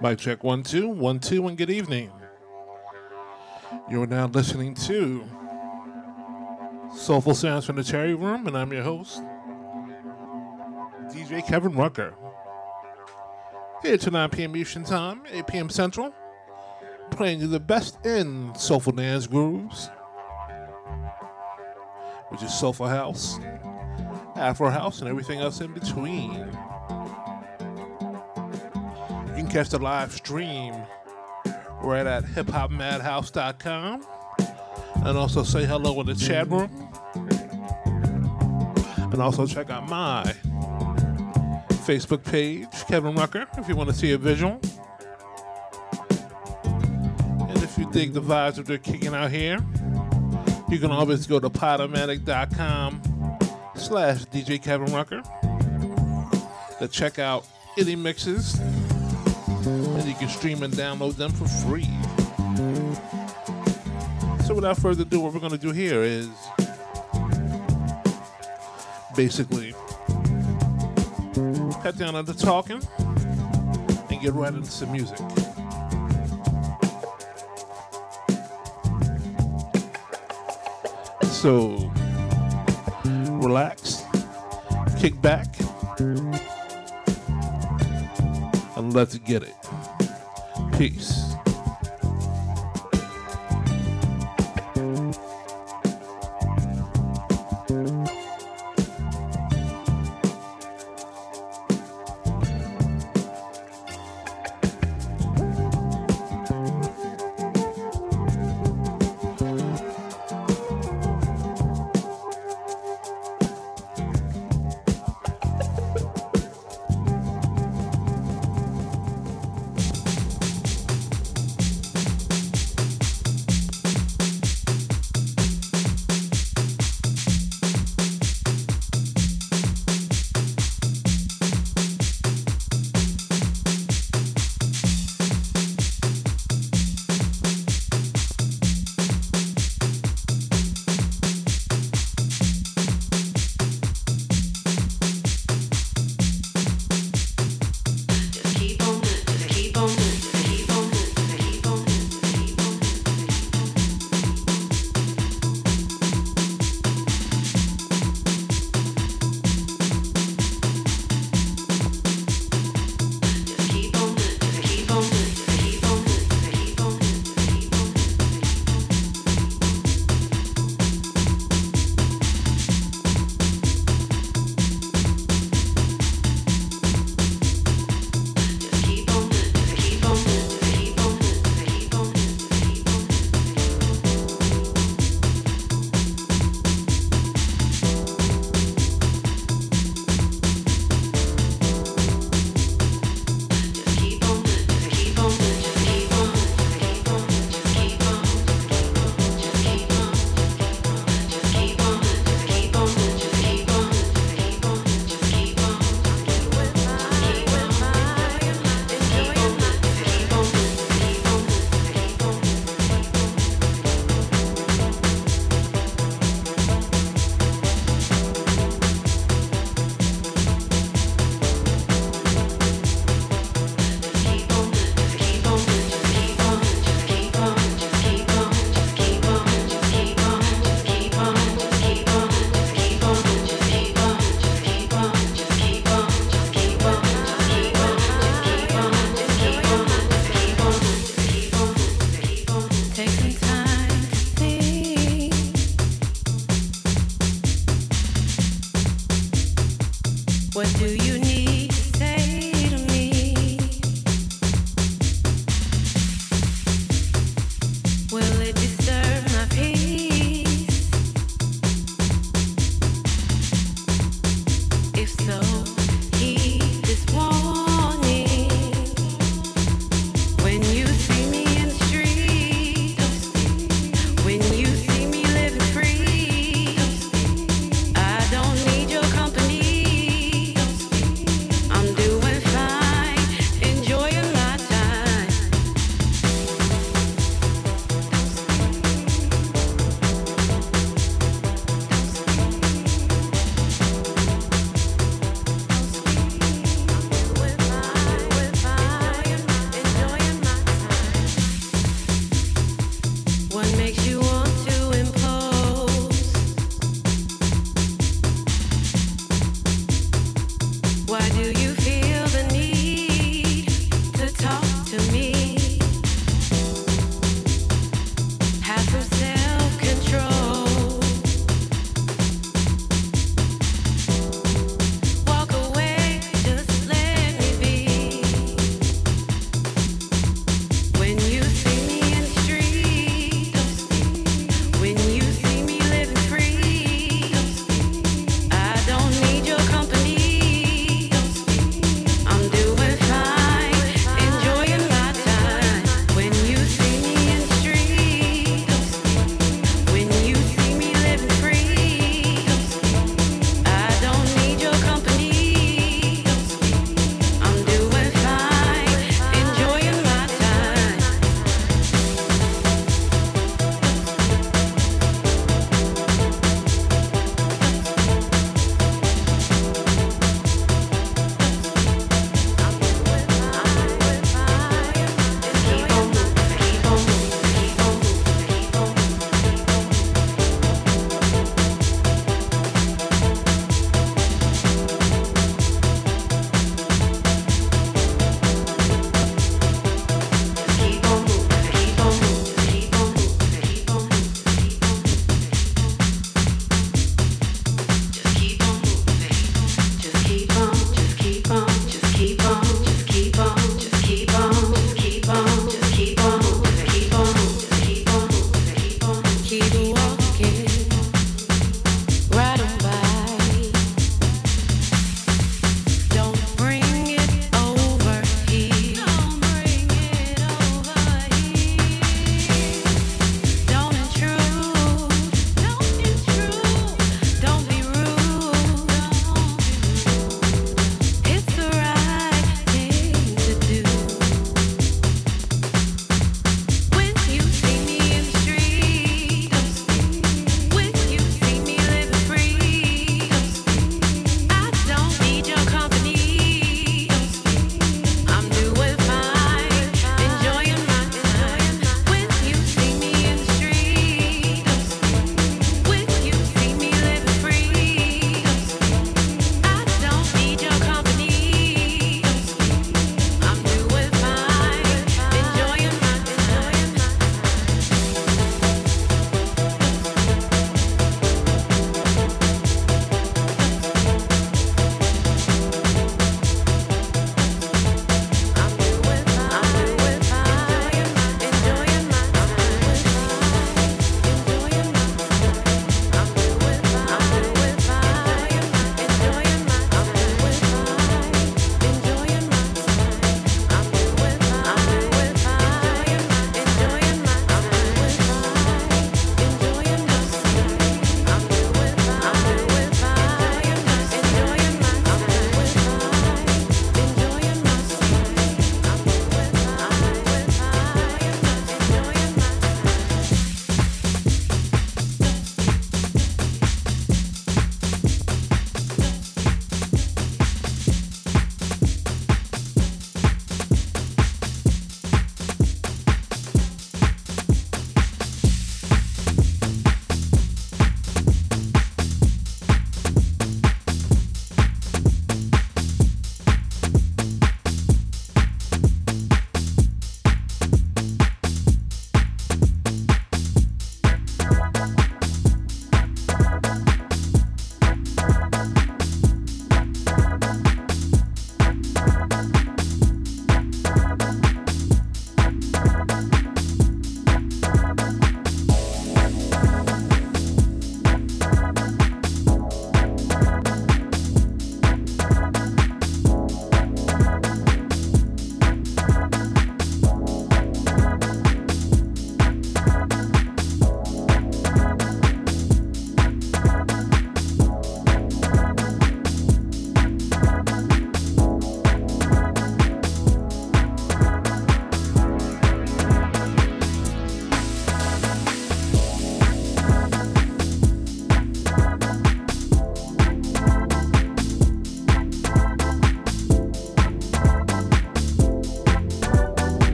Mic check one, two, one, two, and good evening. You are now listening to Soulful Sounds from the Cherry Room, and I'm your host, DJ Kevin Rucker. Here to 9 p.m. Eastern Time, 8 p.m. Central, playing you the best in soulful dance grooves, which is soulful house, Afro house, and everything else in between. You can catch the live stream right at hiphopmadhouse.com and also say hello in the chat room. And also check out my Facebook page, Kevin Rucker, if you want to see a visual. And if you dig the vibes that they're kicking out here, you can always go to podomatic.com slash DJ Kevin Rucker to check out any mixes and you can stream and download them for free. So without further ado, what we're going to do here is basically cut down on the talking and get right into some music. So relax, kick back, and let's get it. Peace.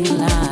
What,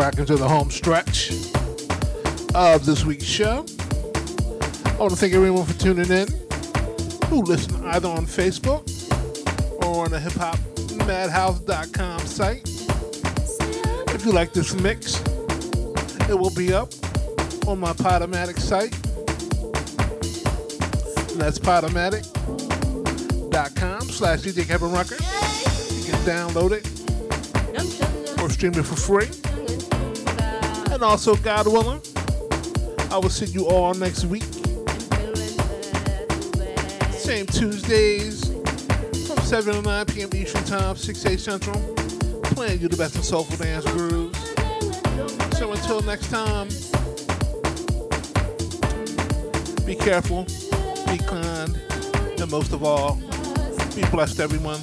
as to the home stretch of this week's show. I want to thank everyone for tuning in who listen either on Facebook or on the hiphopmadhouse.com site. If you like this mix, it will be up on my Podomatic site. That's podomatic.com slash DJ Kevin Rucker. You can download it or stream it for free. And also, God willing, I will see you all next week. Same Tuesdays from 7 to 9 p.m. Eastern Time, 6 8 Central. Playing you the best of soulful dance grooves. So until next time, be careful, be kind, and most of all, be blessed, everyone.